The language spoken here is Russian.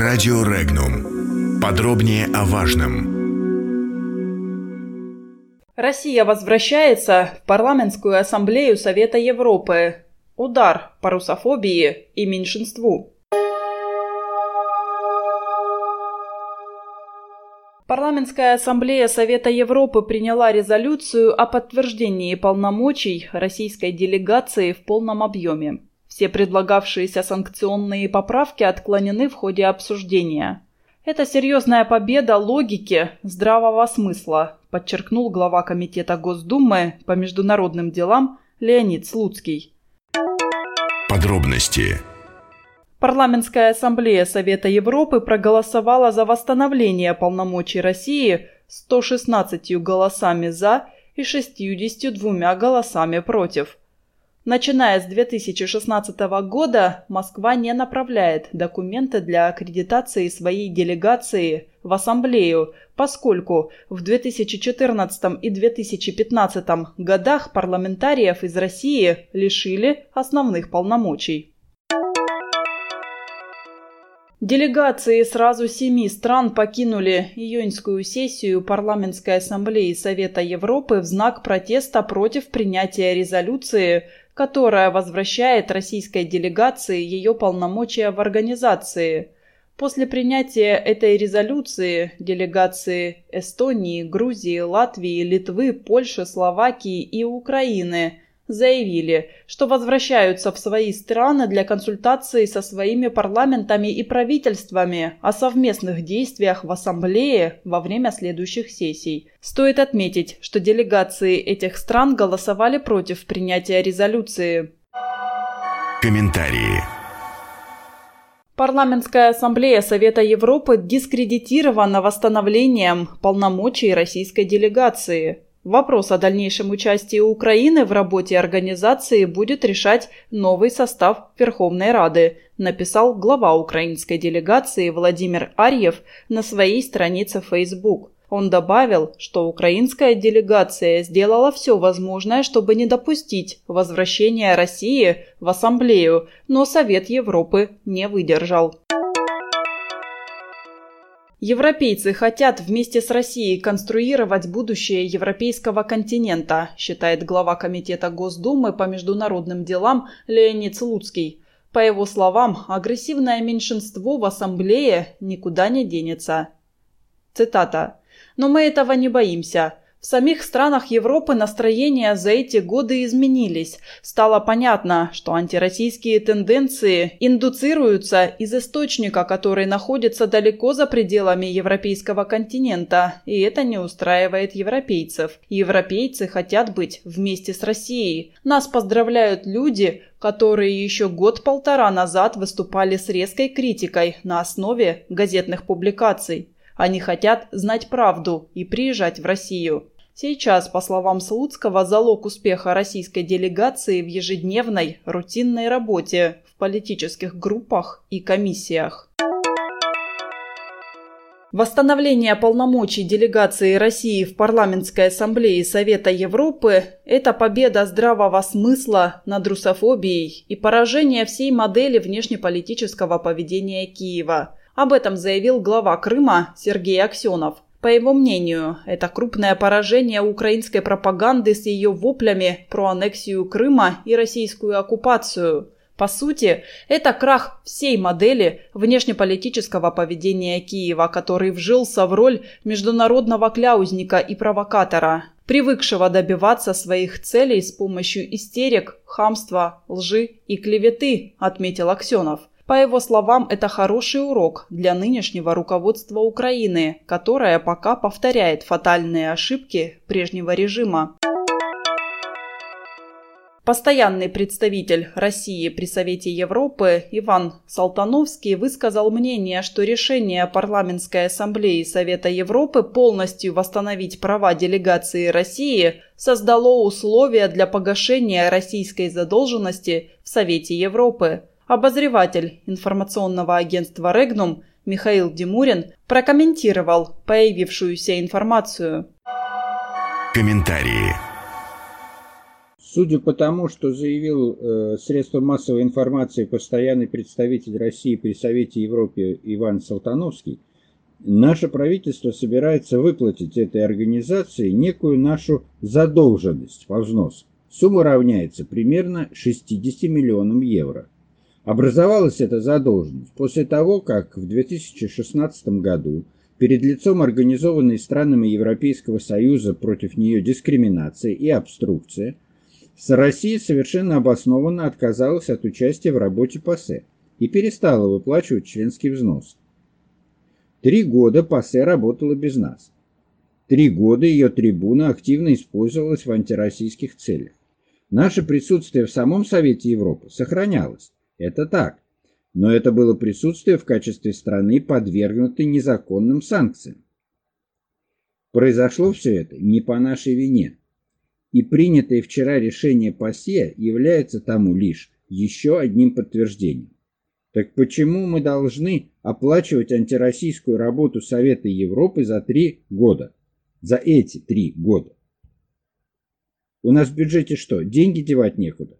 Радио Регнум. Подробнее о важном. Россия возвращается в парламентскую ассамблею Совета Европы. Удар по русофобии и меньшинству. Парламентская ассамблея Совета Европы приняла резолюцию о подтверждении полномочий российской делегации в полном объеме. Все предлагавшиеся санкционные поправки отклонены в ходе обсуждения. Это серьезная победа логики здравого смысла, подчеркнул глава Комитета Госдумы по международным делам Леонид Слуцкий. Подробности Парламентская ассамблея Совета Европы проголосовала за восстановление полномочий России 116 голосами «за» и 62 голосами «против». Начиная с 2016 года Москва не направляет документы для аккредитации своей делегации в Ассамблею, поскольку в 2014 и 2015 годах парламентариев из России лишили основных полномочий. Делегации сразу семи стран покинули июньскую сессию Парламентской ассамблеи Совета Европы в знак протеста против принятия резолюции, которая возвращает российской делегации ее полномочия в организации. После принятия этой резолюции делегации Эстонии, Грузии, Латвии, Литвы, Польши, Словакии и Украины – заявили, что возвращаются в свои страны для консультации со своими парламентами и правительствами о совместных действиях в Ассамблее во время следующих сессий. Стоит отметить, что делегации этих стран голосовали против принятия резолюции. Комментарии. Парламентская ассамблея Совета Европы дискредитирована восстановлением полномочий российской делегации. Вопрос о дальнейшем участии Украины в работе организации будет решать новый состав Верховной Рады, написал глава украинской делегации Владимир Арьев на своей странице Facebook. Он добавил, что украинская делегация сделала все возможное, чтобы не допустить возвращения России в Ассамблею, но Совет Европы не выдержал. Европейцы хотят вместе с Россией конструировать будущее европейского континента, считает глава Комитета Госдумы по международным делам Леонид Слуцкий. По его словам, агрессивное меньшинство в Ассамблее никуда не денется. Цитата. «Но мы этого не боимся. В самих странах Европы настроения за эти годы изменились. Стало понятно, что антироссийские тенденции индуцируются из источника, который находится далеко за пределами европейского континента, и это не устраивает европейцев. Европейцы хотят быть вместе с Россией. Нас поздравляют люди, которые еще год-полтора назад выступали с резкой критикой на основе газетных публикаций. Они хотят знать правду и приезжать в Россию. Сейчас, по словам Слуцкого, залог успеха российской делегации в ежедневной, рутинной работе в политических группах и комиссиях. Восстановление полномочий делегации России в Парламентской ассамблее Совета Европы – это победа здравого смысла над русофобией и поражение всей модели внешнеполитического поведения Киева – об этом заявил глава Крыма Сергей Аксенов. По его мнению, это крупное поражение украинской пропаганды с ее воплями про аннексию Крыма и российскую оккупацию. По сути, это крах всей модели внешнеполитического поведения Киева, который вжился в роль международного кляузника и провокатора, привыкшего добиваться своих целей с помощью истерик, хамства, лжи и клеветы, отметил Аксенов. По его словам, это хороший урок для нынешнего руководства Украины, которое пока повторяет фатальные ошибки прежнего режима. Постоянный представитель России при Совете Европы Иван Салтановский высказал мнение, что решение Парламентской ассамблеи Совета Европы полностью восстановить права делегации России создало условия для погашения российской задолженности в Совете Европы. Обозреватель информационного агентства «Регнум» Михаил Димурин прокомментировал появившуюся информацию. Комментарии. Судя по тому, что заявил э, средства массовой информации постоянный представитель России при Совете Европы Иван Салтановский, наше правительство собирается выплатить этой организации некую нашу задолженность по взносу. Сумма равняется примерно 60 миллионам евро. Образовалась эта задолженность после того, как в 2016 году перед лицом организованной странами Европейского Союза против нее дискриминации и обструкция – Россия совершенно обоснованно отказалась от участия в работе ПАСЕ и перестала выплачивать членский взнос. Три года ПАСЕ работала без нас. Три года ее трибуна активно использовалась в антироссийских целях. Наше присутствие в самом Совете Европы сохранялось. Это так. Но это было присутствие в качестве страны, подвергнутой незаконным санкциям. Произошло все это не по нашей вине и принятое вчера решение ПАСЕ является тому лишь еще одним подтверждением. Так почему мы должны оплачивать антироссийскую работу Совета Европы за три года? За эти три года. У нас в бюджете что, деньги девать некуда?